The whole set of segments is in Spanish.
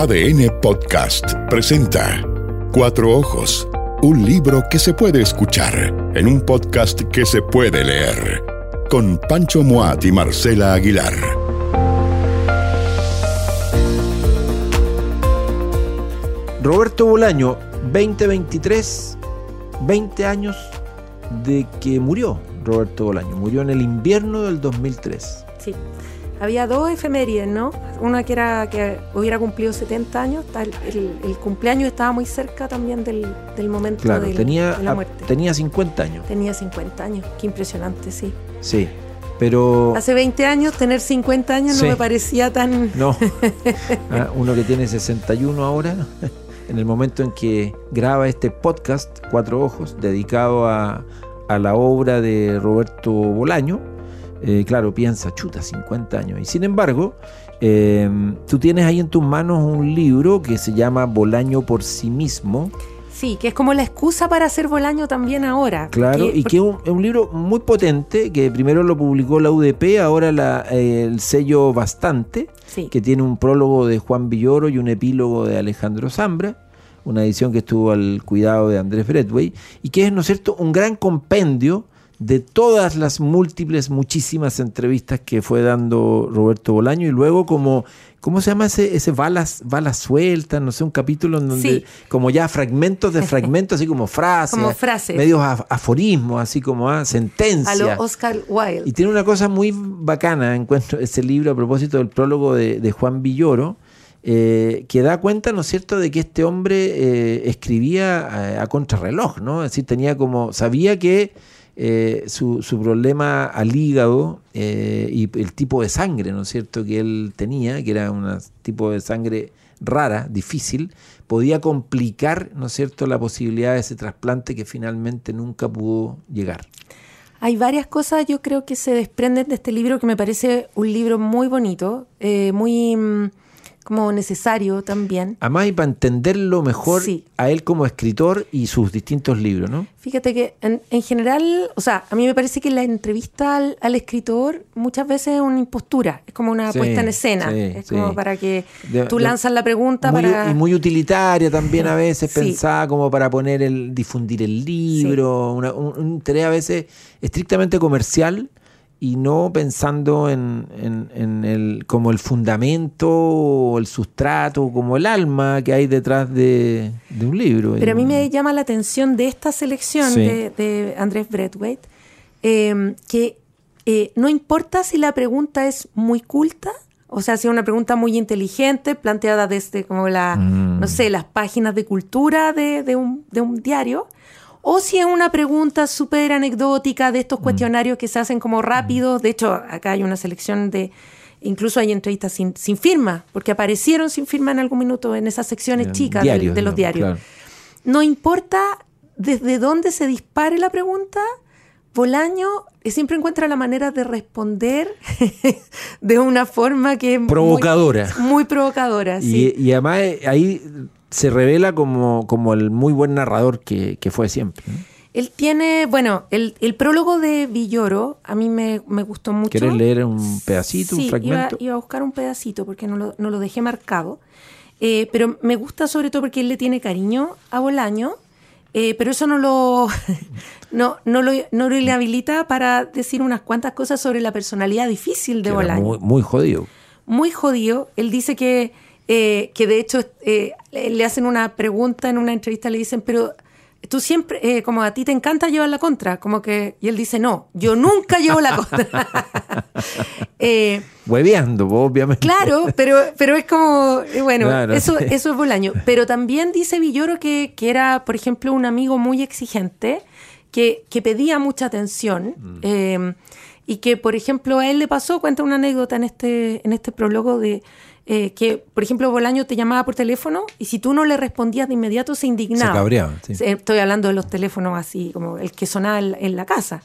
ADN Podcast presenta Cuatro Ojos, un libro que se puede escuchar en un podcast que se puede leer, con Pancho Moat y Marcela Aguilar. Roberto Bolaño, 2023, 20 años de que murió Roberto Bolaño. Murió en el invierno del 2003. Sí. Había dos efemérides, ¿no? Una que era que hubiera cumplido 70 años, el, cumpleaños estaba muy cerca también del, momento de la muerte. Tenía 50 años. Tenía 50 años, qué impresionante, sí. Sí, pero... Hace 20 años tener 50 años no me parecía tan... No, ah, uno que tiene 61 ahora, en el momento en que graba este podcast, Cuatro Ojos, dedicado a, a la obra de Roberto Bolaño, eh, claro, piensa, chuta, 50 años. Y sin embargo, em, tú tienes ahí en tus manos un libro que se llama Bolaño por sí mismo. Sí, que es como la excusa para hacer Bolaño también ahora. Claro, y que es un, libro muy potente, que primero lo publicó la UDP, ahora eh, el sello Bastante, que tiene un prólogo de Juan Villoro y un epílogo de Alejandro Zambra una edición que estuvo al cuidado de Andrés Bradway, y que es, ¿no es cierto?, un gran compendio de todas las múltiples, muchísimas entrevistas que fue dando Roberto Bolaño y luego como, ¿cómo se llama ese, ese balas, balas sueltas? No sé, un capítulo en donde como ya fragmentos de fragmentos, así como frases, como frases. medios aforismos, así como ah, sentencias. A lo Oscar Wilde. Y tiene una cosa muy bacana, encuentro ese libro a propósito del prólogo de, Juan Villoro, eh, que da cuenta, ¿no es cierto?, de que este hombre eh, escribía a, a, contrarreloj, ¿no? Es decir, tenía como, sabía que eh, su, problema al hígado eh, y el tipo de sangre, ¿no es cierto?, que él tenía, que era un tipo de sangre rara, difícil, podía complicar, ¿no es cierto?, la posibilidad de ese trasplante que finalmente nunca pudo llegar. Hay varias cosas, yo creo que se desprenden de este libro que me parece un libro muy bonito, eh, muy mm, como necesario también. Además, y para entenderlo mejor a él como escritor y sus distintos libros, ¿no? Fíjate que en, general, o sea, a mí me parece que la entrevista al, escritor muchas veces es una impostura, es como una puesta en escena, es como para que tú lanzas la pregunta para... Y muy utilitaria también a veces, pensada como para poner el, difundir el libro, un, un interés a veces estrictamente comercial y no pensando en, en, el, como el fundamento o el sustrato, como el alma que hay detrás de, un libro. Pero a mí me llama la atención de esta selección de, Andrés Bradwaite, em, que eh, no importa si la pregunta es muy culta, o sea, si es una pregunta muy inteligente, planteada desde como la, no mm. sé, las páginas de cultura de, de, un, de un diario, o si es una pregunta súper anecdótica de estos mm. cuestionarios que se hacen como rápidos. De hecho, acá hay una selección de, incluso hay entrevistas sin, sin firma, porque aparecieron sin firma en algún minuto en esas secciones chicas de, los diarios. No importa desde dónde se dispare la pregunta, Bolaño siempre encuentra la manera de responder de una forma que es provocadora. Muy, provocadora. Y, y además eh, ahí se revela como, como el muy buen narrador que, fue siempre. Él tiene, bueno, el, prólogo de Villoro a mí me, gustó mucho. ¿Quieres leer un pedacito, un fragmento? Iba, iba a buscar un pedacito porque no lo, no lo dejé marcado. Eh, pero me gusta sobre todo porque él le tiene cariño a Bolaño, eh, pero eso no lo, no, no, lo, no lo le habilita para decir unas cuantas cosas sobre la personalidad difícil de Bolaño. Muy, muy jodido. Muy jodido. Él dice que eh, que de hecho eh, le hacen una pregunta en una entrevista, le dicen, pero tú siempre, eh, como a ti te encanta llevar la contra, como que, y él dice, no, yo nunca llevo la contra. eh, Hueveando, obviamente. Claro, pero, pero es como, bueno, eso, eso es Bolaño. Pero también dice Villoro que, que era, por ejemplo, un amigo muy exigente, que, que pedía mucha atención. Mm. y que, por ejemplo, a él le pasó, cuenta una anécdota en este, en este prólogo de eh, que, por ejemplo, Bolaño te llamaba por teléfono y si tú no le respondías de inmediato se indignaba. Se cabreaba, Estoy hablando de los teléfonos así, como el que sonaba en la casa.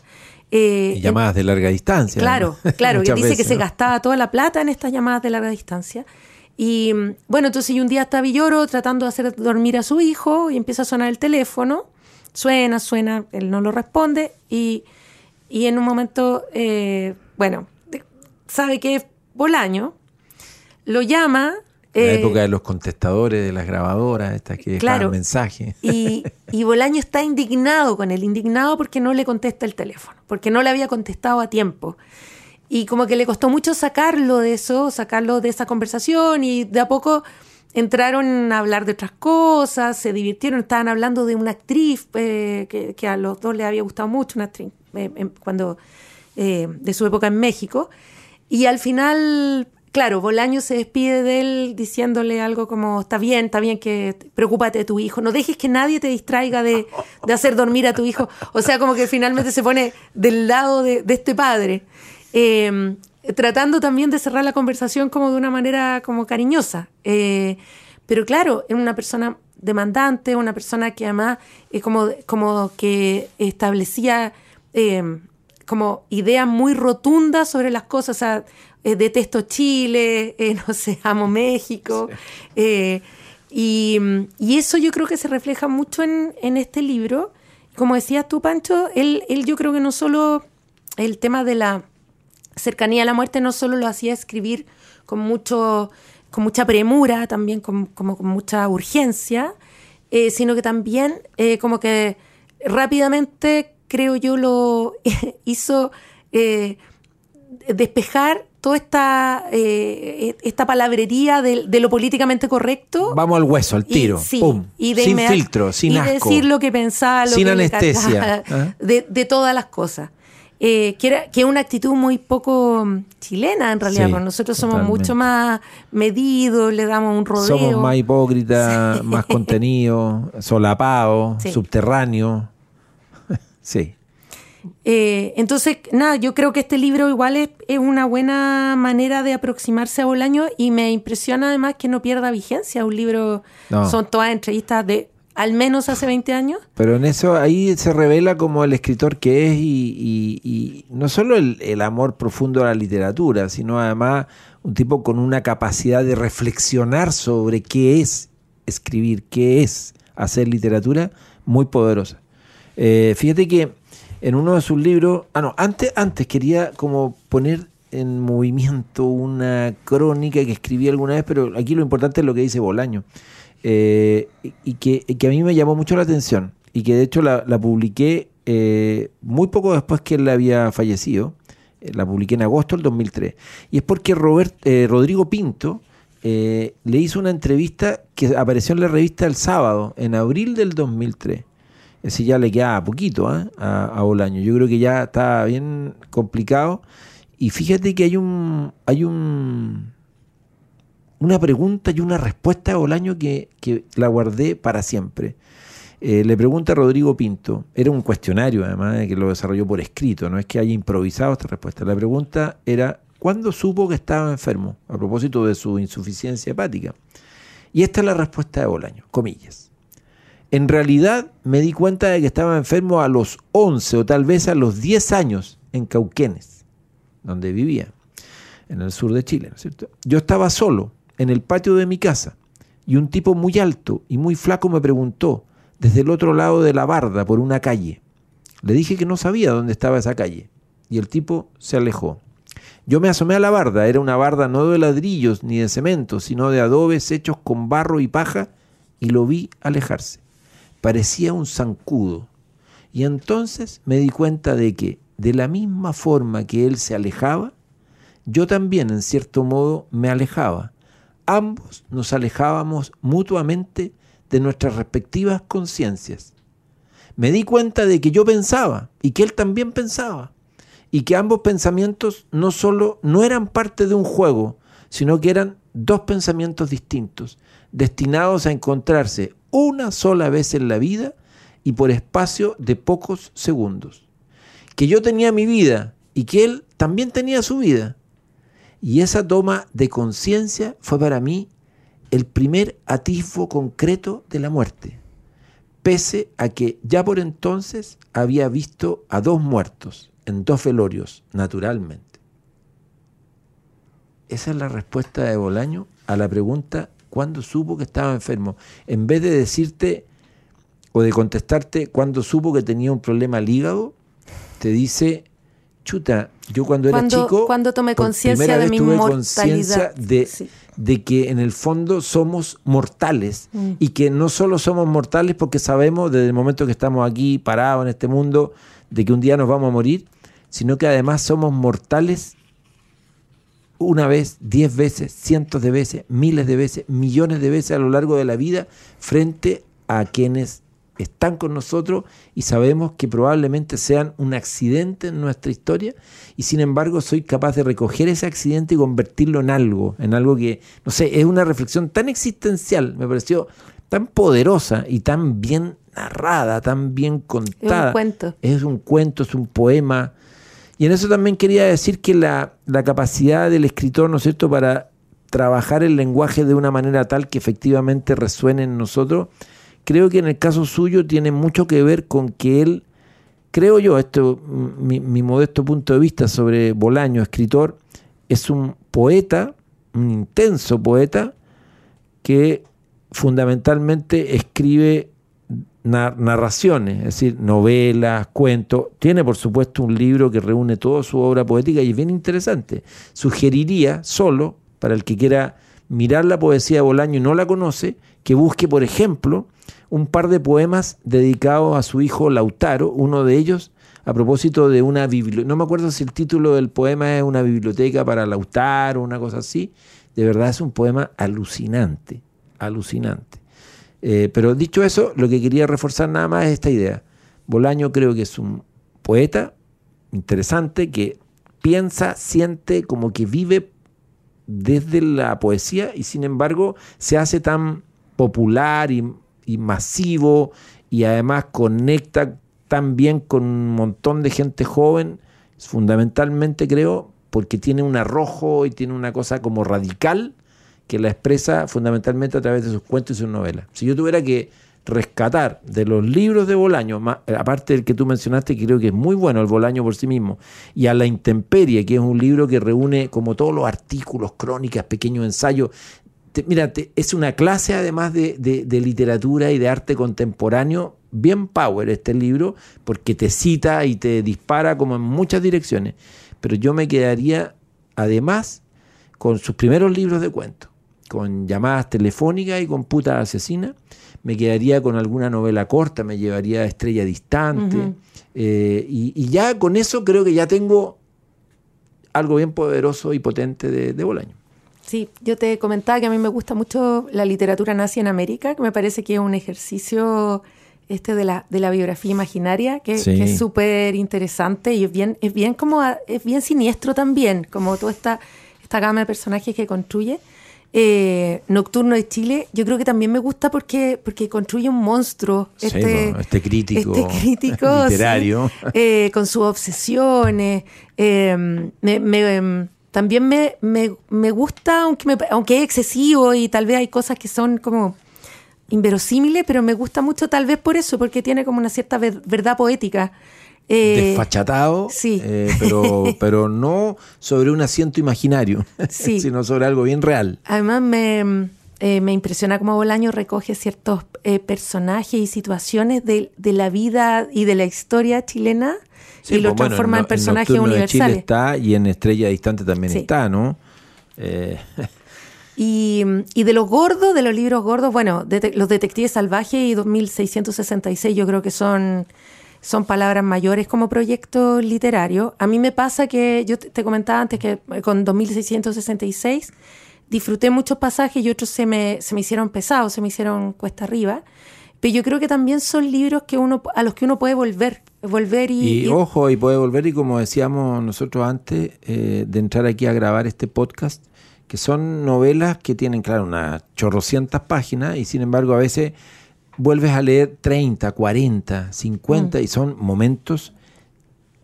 Eh, y llamadas de larga distancia. Claro, claro. y dice que se gastaba toda la plata en estas llamadas de larga distancia. Y bueno, entonces un día está Villoro tratando de hacer dormir a su hijo y empieza a sonar el teléfono. Suena, suena, él no lo responde y, y en un momento, eh, bueno, sabe que es Bolaño lo llama la eh, época de los contestadores, de las grabadoras, estas que dejaban mensajes. Y, y Bolaño está indignado con él, indignado porque no le contesta el teléfono, porque no le había contestado a tiempo. Y como que le costó mucho sacarlo de eso, sacarlo de esa conversación y de a poco entraron a hablar de otras cosas, se divirtieron, estaban hablando de una actriz eh, que, a los dos les había gustado mucho, una actriz eh, cuando, de su época en México. Y al final claro, Bolaño se despide de él diciéndole algo como, está bien, está bien que preocúpate de tu hijo, no dejes que nadie te distraiga de, hacer dormir a tu hijo. O sea, como que finalmente se pone del lado de, este padre. Em, tratando también de cerrar la conversación como de una manera como cariñosa. Eh, pero claro, es una persona demandante, una persona que además es como, como que establecía em, como ideas muy rotundas sobre las cosas. O sea, eh, detesto Chile, eh, no sé, amo México. Eh, y, eso yo creo que se refleja mucho en, este libro. Como decías tú, Pancho, él, él yo creo que no solo el tema de la cercanía a la muerte no solo lo hacía escribir con mucho con mucha premura, también con, como con mucha urgencia, sino que también como que rápidamente, creo yo, lo hizo despejar toda esta, eh, esta palabrería de, lo políticamente correcto. Vamos al hueso, al tiro. Y, sin filtro, sin y decir lo que pensaba, lo sin que anestesia. ¿ah? de, todas las cosas. Eh, que, era, que es una actitud muy poco mm, chilena en realidad, porque nosotros somos mucho más medidos, le damos un rodeo. Somos más hipócritas, más contenidos, solapados, subterráneos. sí. Eh, entonces, nada, yo creo que este libro igual es, una buena manera de aproximarse a Bolaño y me impresiona además que no pierda vigencia. Un libro, son todas entrevistas de al menos hace 20 años. Pero en eso ahí se revela como el escritor que es y, no solo el, el, amor profundo a la literatura, sino además un tipo con una capacidad de reflexionar sobre qué es escribir, qué es hacer literatura muy poderosa. Eh, fíjate que en uno de sus libros, ah no, antes, antes quería como poner en movimiento una crónica que escribí alguna vez, pero aquí lo importante es lo que dice Bolaño, eh, y, que, a mí me llamó mucho la atención, y que de hecho la, publiqué eh, muy poco después que él había fallecido, eh, la publiqué en agosto del 2003, y es porque Robert, Rodrigo Pinto le hizo una entrevista que apareció en la revista El Sábado, en abril del 2003 ese ya le queda poquito ¿ah? a, a Bolaño. Yo creo que ya está bien complicado. Y fíjate que hay un. hay un. una pregunta y una respuesta a Bolaño que, la guardé para siempre. Eh, le pregunta a Rodrigo Pinto, era un cuestionario además que lo desarrolló por escrito, no es que haya improvisado esta respuesta. La pregunta era, ¿cuándo supo que estaba enfermo? A propósito de su insuficiencia hepática. Y esta es la respuesta de Bolaño, comillas. En realidad me di cuenta de que estaba enfermo a los 11 o tal vez a los 10 años en Cauquenes, donde vivía, en el sur de Chile, ¿no es cierto? Yo estaba solo en el patio de mi casa y un tipo muy alto y muy flaco me preguntó desde el otro lado de la barda por una calle. Le dije que no sabía dónde estaba esa calle y el tipo se alejó. Yo me asomé a la barda, era una barda no de ladrillos ni de cemento, sino de adobes hechos con barro y paja, y lo vi alejarse parecía un zancudo. Y entonces me di cuenta de que, de la misma forma que él se alejaba, yo también en cierto modo me alejaba. Ambos nos alejábamos mutuamente de nuestras respectivas conciencias. Me di cuenta de que yo pensaba y que él también pensaba, y que ambos pensamientos no solo no eran parte de un juego, sino que eran dos pensamientos distintos, destinados a encontrarse una sola vez en la vida y por espacio de pocos segundos. Que yo tenía mi vida y que él también tenía su vida. Y esa toma de conciencia fue para mí el primer atisbo concreto de la muerte, pese a que ya por entonces había visto a dos muertos en dos velorios, naturalmente. Esa es la respuesta de Bolaño a la pregunta cuándo supo que estaba enfermo. En vez de decirte o de contestarte cuándo supo que tenía un problema al hígado, te dice chuta, yo cuando, era chico... Cuando tomé conciencia de mi mortalidad. De, de que en el fondo somos mortales mm. y que no solo somos mortales porque sabemos desde el momento que estamos aquí parados en este mundo de que un día nos vamos a morir, sino que además somos mortales una vez, diez veces, cientos de veces, miles de veces, millones de veces a lo largo de la vida frente a quienes están con nosotros y sabemos que probablemente sean un accidente en nuestra historia y sin embargo soy capaz de recoger ese accidente y convertirlo en algo, en algo que, no sé, es una reflexión tan existencial, me pareció tan poderosa y tan bien narrada, tan bien contada. Es un cuento. Es un cuento, es un poema. Y en eso también quería decir que la, capacidad del escritor, ¿no es cierto?, para trabajar el lenguaje de una manera tal que efectivamente resuene en nosotros, creo que en el caso suyo tiene mucho que ver con que él, creo yo, esto mi, mi modesto punto de vista sobre Bolaño, escritor, es un poeta, un intenso poeta, que fundamentalmente escribe narraciones, es decir, novelas, cuentos. Tiene, por supuesto, un libro que reúne toda su obra poética y es bien interesante. Sugeriría solo, para el que quiera mirar la poesía de Bolaño y no la conoce, que busque, por ejemplo, un par de poemas dedicados a su hijo Lautaro, uno de ellos a propósito de una biblioteca, no me acuerdo si el título del poema es una biblioteca para Lautaro, una cosa así, de verdad es un poema alucinante, alucinante. Eh, pero dicho eso, lo que quería reforzar nada más es esta idea. Bolaño creo que es un poeta interesante que piensa, siente, como que vive desde la poesía y sin embargo se hace tan popular y y masivo y además conecta también con un montón de gente joven, fundamentalmente creo, porque tiene un arrojo y tiene una cosa como radical que la expresa fundamentalmente a través de sus cuentos y sus novelas. Si yo tuviera que rescatar de los libros de Bolaño, aparte del que tú mencionaste, que creo que es muy bueno el Bolaño por sí mismo, y a La Intemperie, que es un libro que reúne como todos los artículos, crónicas, pequeños ensayos mira, es una clase además de, literatura y de arte contemporáneo, bien power este libro, porque te cita y te dispara como en muchas direcciones. Pero yo me quedaría además con sus primeros libros de cuentos, con llamadas telefónicas y con puta asesina. Me quedaría con alguna novela corta, me llevaría a Estrella Distante. Eh, y, ya con eso creo que ya tengo algo bien poderoso y potente de, de Bolaño. Sí, yo te comentaba que a mí me gusta mucho la literatura nazi en América, que me parece que es un ejercicio este de la, de la biografía imaginaria, que, es súper interesante y es bien, es bien como es bien siniestro también, como toda esta, esta gama de personajes que construye. Eh, Nocturno de Chile, yo creo que también me gusta porque, porque construye un monstruo. Este, este crítico, este crítico literario. Eh, con sus obsesiones. Eh, me, me, también me, me, gusta, aunque, aunque es excesivo y tal vez hay cosas que son como inverosímiles, pero me gusta mucho tal vez por eso, porque tiene como una cierta verdad poética. Eh, Desfachatado, sí. Eh, pero, pero no sobre un asiento imaginario, sino sobre algo bien real. Además me, eh, me impresiona cómo Bolaño recoge ciertos personajes y situaciones de, de, la vida y de la historia chilena y lo pues, transforma en, personajes universales. está y en Estrella Distante también está, ¿no? Eh. Y, de los gordos, de los libros gordos, bueno, Los Detectives Salvajes y 2666 yo creo que son, son palabras mayores como proyecto literario. A mí me pasa que, yo te comentaba antes que con 2666 disfruté muchos pasajes y otros se me, se me hicieron pesados, se me hicieron cuesta arriba. Pero yo creo que también son libros que uno, a los que uno puede volver volver y, y, ojo, y puede volver y como decíamos nosotros antes eh, de entrar aquí a grabar este podcast, que son novelas que tienen, claro, unas chorrocientas páginas y sin embargo a veces vuelves a leer 30, 40, 50 y son momentos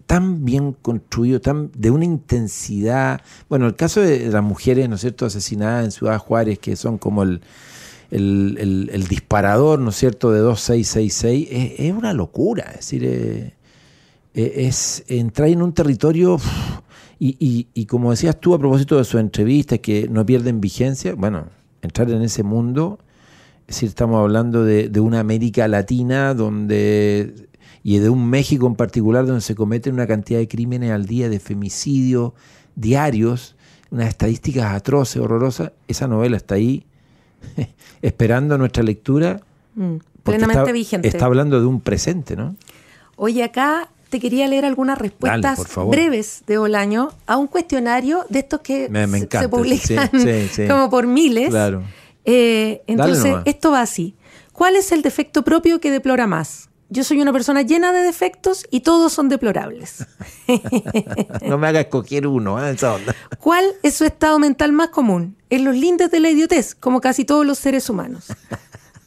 tan bien construidos, tan de una intensidad. Bueno, el caso de las mujeres, ¿no es cierto?, asesinadas en Ciudad Juárez, que son como el, el, disparador, ¿no es cierto?, de 2666, es, es una locura. Es decir, eh, eh, es entrar en un territorio... y, y, como decías tú a propósito de su entrevista, que no pierden vigencia, bueno, entrar en ese mundo, es decir, estamos hablando de, de una América Latina donde y de un México en particular donde se cometen una cantidad de crímenes al día, de femicidios diarios, unas estadísticas atroces, horrorosas, esa novela está ahí esperando nuestra lectura. Mm, plenamente vigente. Está hablando de un presente, ¿no? Oye, acá te quería leer algunas respuestas breves de Bolaño a un cuestionario de estos que se, publican como por miles. Claro. Eh, entonces, esto va así. ¿Cuál es el defecto propio que deplora más? Yo soy una persona llena de defectos y todos son deplorables. no me haga escoger uno, ¿eh? esa onda. ¿Cuál es su estado mental más común? En los lindes de la idiotez, como casi todos los seres humanos.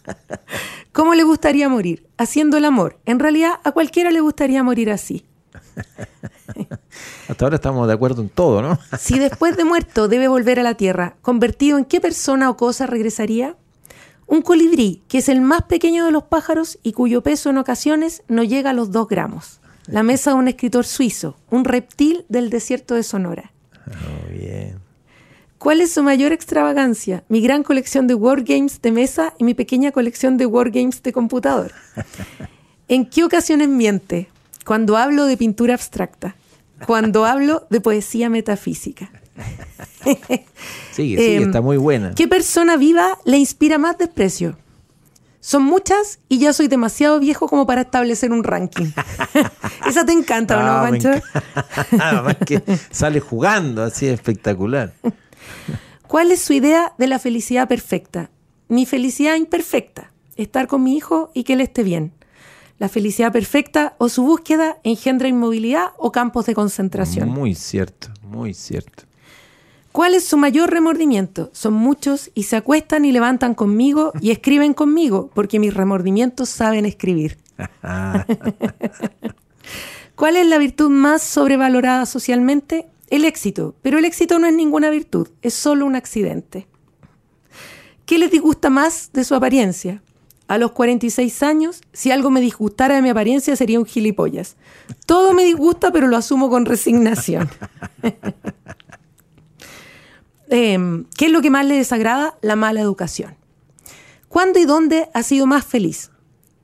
¿Cómo le gustaría morir? Haciendo el amor. En realidad, a cualquiera le gustaría morir así. Hasta ahora estamos de acuerdo en todo, ¿no? si después de muerto debe volver a la tierra, ¿convertido en qué persona o cosa regresaría? Un colibrí, que es el más pequeño de los pájaros y cuyo peso en ocasiones no llega a los dos gramos. La mesa de un escritor suizo, un reptil del desierto de Sonora. Oh, bien. ¿Cuál es su mayor extravagancia? Mi gran colección de wargames de mesa y mi pequeña colección de wargames de computador. ¿En qué ocasiones miente? Cuando hablo de pintura abstracta, cuando hablo de poesía metafísica. Sí, sí, está muy buena. ¿Qué persona viva le inspira más desprecio? Son muchas y ya soy demasiado viejo como para establecer un ranking. Esa te encanta, ¿no, ah, Pancho? Además que sale jugando, así espectacular. ¿Cuál es su idea de la felicidad perfecta? Mi felicidad imperfecta, estar con mi hijo y que él esté bien. La felicidad perfecta o su búsqueda engendra inmovilidad o campos de concentración. Muy cierto, muy cierto. ¿Cuál es su mayor remordimiento? Son muchos y se acuestan y levantan conmigo y escriben conmigo, porque mis remordimientos saben escribir. ¿Cuál es la virtud más sobrevalorada socialmente? El éxito. Pero el éxito no es ninguna virtud, es solo un accidente. ¿Qué les disgusta más de su apariencia? A los 46 años, si algo me disgustara de mi apariencia sería un gilipollas. Todo me disgusta, pero lo asumo con resignación. Em, ¿Qué es lo que más le desagrada? La mala educación. ¿Cuándo y dónde ha sido más feliz?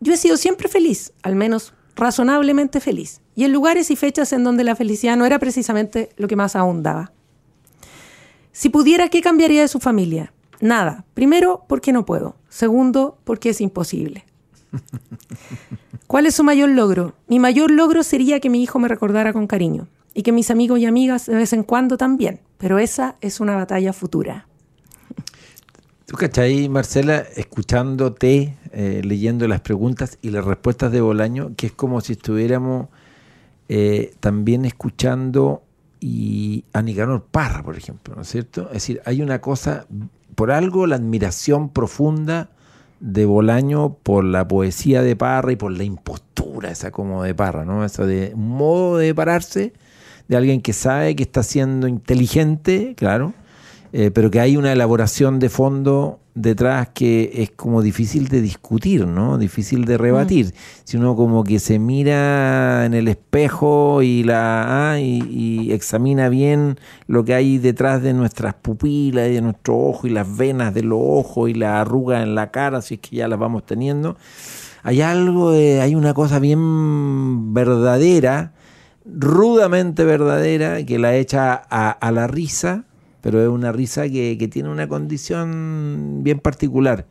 Yo he sido siempre feliz, al menos razonablemente feliz, y en lugares y fechas en donde la felicidad no era precisamente lo que más ahondaba. Si pudiera, ¿qué cambiaría de su familia? Nada. Primero, porque no puedo. Segundo, porque es imposible. ¿Cuál es su mayor logro? Mi mayor logro sería que mi hijo me recordara con cariño y que mis amigos y amigas de vez en cuando también, pero esa es una batalla futura. ¿Tú cachai, Marcela, escuchándote, eh, leyendo las preguntas y las respuestas de Bolaño, que es como si estuviéramos eh, también escuchando y a Nicanor Parra, por ejemplo, ¿no es cierto? Es decir, hay una cosa, por algo la admiración profunda de Bolaño por la poesía de Parra y por la impostura esa como de Parra, ¿no? Eso de un modo de pararse de alguien que sabe que está siendo inteligente, claro, eh, pero que hay una elaboración de fondo detrás que es como difícil de discutir, ¿no? Difícil de rebatir. Mm. Si uno como que se mira en el espejo y la ah, y, examina bien lo que hay detrás de nuestras pupilas y de nuestro ojo y las venas de los ojos y la arruga en la cara, si es que ya las vamos teniendo, hay algo, de, hay una cosa bien verdadera rudamente verdadera que la echa a, la risa, pero es una risa que, tiene una condición bien particular.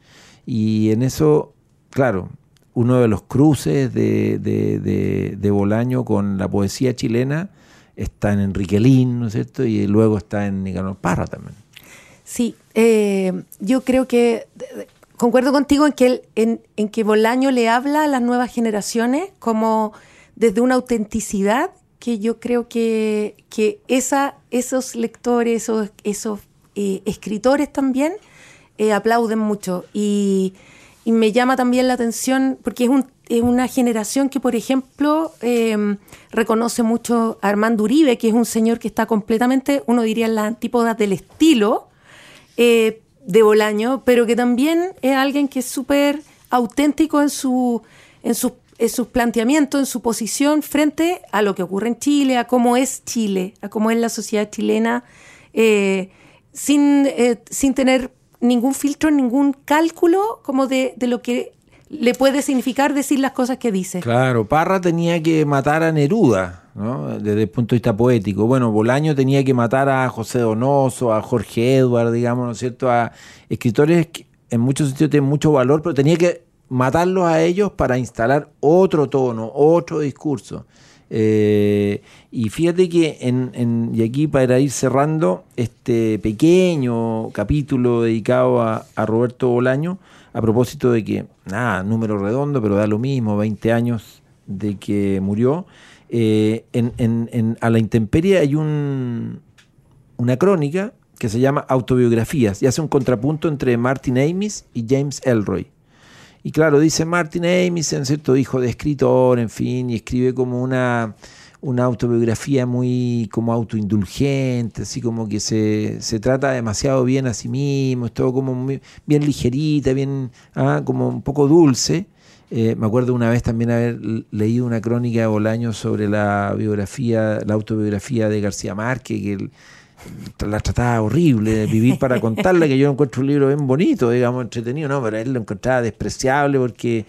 Y en eso, claro, uno de los cruces de, de, Bolaño con la poesía chilena está en Enrique Lin, ¿no es cierto? Y luego está en Nicanor Parra también. Sí, eh, yo creo que concuerdo contigo en que, en, en que Bolaño le habla a las nuevas generaciones como desde una autenticidad que yo creo que, esa, esos lectores, esos, esos eh, escritores también eh, aplauden mucho. Y, me llama también la atención porque es, un, es una generación que, por ejemplo, em, reconoce mucho a Armando Uribe, que es un señor que está completamente, uno diría, en las antípodas del estilo eh, de Bolaño, pero que también es alguien que es súper auténtico en, su, en sus en sus planteamientos, en su posición frente a lo que ocurre en Chile, a cómo es Chile, a cómo es la sociedad chilena, eh, sin, eh, sin tener ningún filtro, ningún cálculo como de, lo que le puede significar decir las cosas que dice. Claro, Parra tenía que matar a Neruda, ¿no? desde el punto de vista poético. Bueno, Bolaño tenía que matar a José Donoso, a Jorge Edward, digamos, ¿no es cierto? A escritores que en muchos sentidos tienen mucho valor, pero tenía que matarlos a ellos para instalar otro tono, otro discurso. Eh, y fíjate que, en, y aquí para ir cerrando este pequeño capítulo dedicado a, Roberto Bolaño, a propósito de que, nada, número redondo, pero da lo mismo, 20 años de que murió, eh, en, a la intemperie hay un, una crónica que se llama Autobiografías y hace un contrapunto entre Martin Amis y James Elroy. Y claro, dice Martin Amis, en cierto hijo de escritor, en fin, y escribe como una, una autobiografía muy como autoindulgente, así como que se, se, trata demasiado bien a sí mismo, es todo como muy, bien ligerita, bien, ah, como un poco dulce. Eh, me acuerdo una vez también haber leído una crónica de Bolaño sobre la biografía, la autobiografía de García Márquez, que la trataba horrible, de vivir para contarla, que yo encuentro un libro bien bonito, digamos, entretenido, no, pero él lo encontraba despreciable porque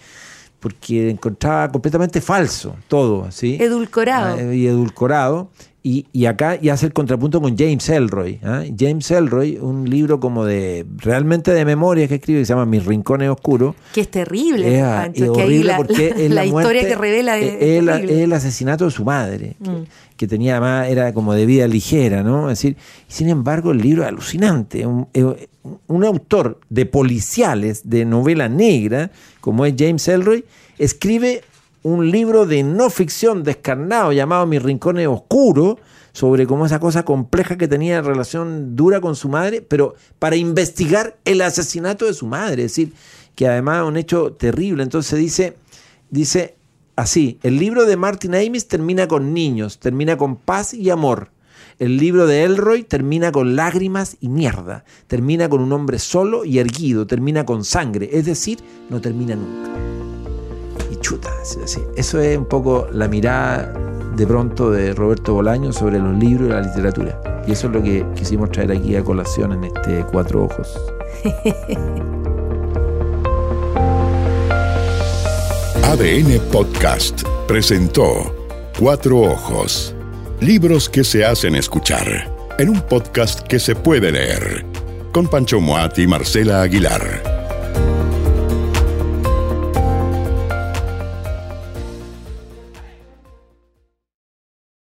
porque encontraba completamente falso todo, ¿sí? Edulcorado. Ah, y edulcorado. Y, acá y hace el contrapunto con James Elroy. ¿ah? James Elroy, un libro como de realmente de memoria que escribe, que se llama Mis rincones oscuros. Que es terrible, es, horrible porque es la, historia que revela es, el, asesinato de su madre, mm. que, tenía además, era como de vida ligera, ¿no? Es decir, sin embargo, el libro es alucinante. Un, un autor de policiales, de novela negra, como es James Elroy, escribe un libro de no ficción descarnado llamado Mis Rincones Oscuros, sobre cómo esa cosa compleja que tenía relación dura con su madre, pero para investigar el asesinato de su madre, es decir, que además es un hecho terrible. Entonces dice, dice así, el libro de Martin Amis termina con niños, termina con paz y amor. El libro de Elroy termina con lágrimas y mierda, termina con un hombre solo y erguido, termina con sangre, es decir, no termina nunca Eso es un poco la mirada de pronto de Roberto Bolaño sobre los libros y la literatura. Y eso es lo que quisimos traer aquí a colación en este Cuatro Ojos. ADN Podcast presentó Cuatro Ojos. Libros que se hacen escuchar en un podcast que se puede leer. Con Pancho Moat y Marcela Aguilar.